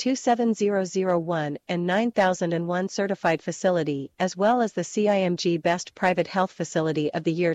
27001 and 9001 certified facility as well as the CIMG Best Private Health Facility of the Year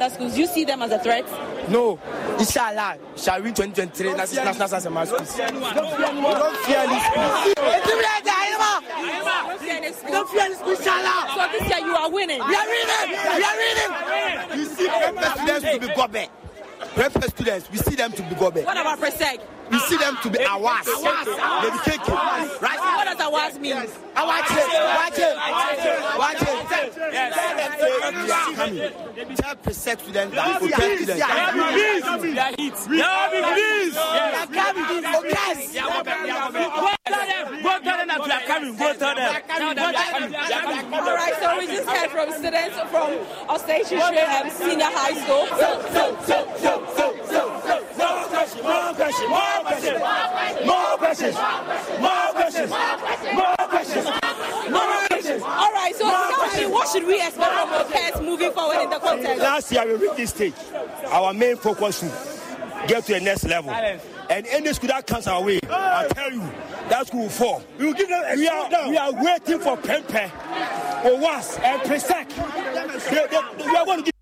Other schools, you see them as a threat? No. Inshallah, shall win 2023 national national schools. Don't fear any schools. Don't fear any schools, inshallah. So this year you are winning. We are winning. We are winning. You see, prepare students to be gobe. Prepare students, we see them to be gobe. What about Presec? See them to be awas. They taken. Right? What does awas mean? Watch it. Watch it. Watch it. Tell them say we are coming. Tell Presec students that we tell students. Are hit. We are We are coming. Okay. Go tell them that we are coming. Go tell them. Tell them are coming. Are coming. All right, so we just heard from students from Osage um, Senior High School. More questions. More questions. More questions. More questions. More questions. More questions. All right, so tell me, what should we expect from the Pets moving forward in the contest? Last year we reached this stage. Our main focus to get to the next level. And any school that comes our way, I tell you, that school will fall. We, will give them we, are, we are waiting for Prempeh, Owas, and Presec. They, they, we are going to give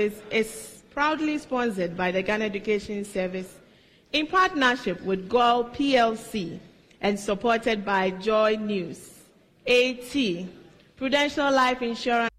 is, is proudly sponsored by the Ghana Education Service in partnership with GOL PLC and supported by Joy News, AT, Prudential Life Insurance.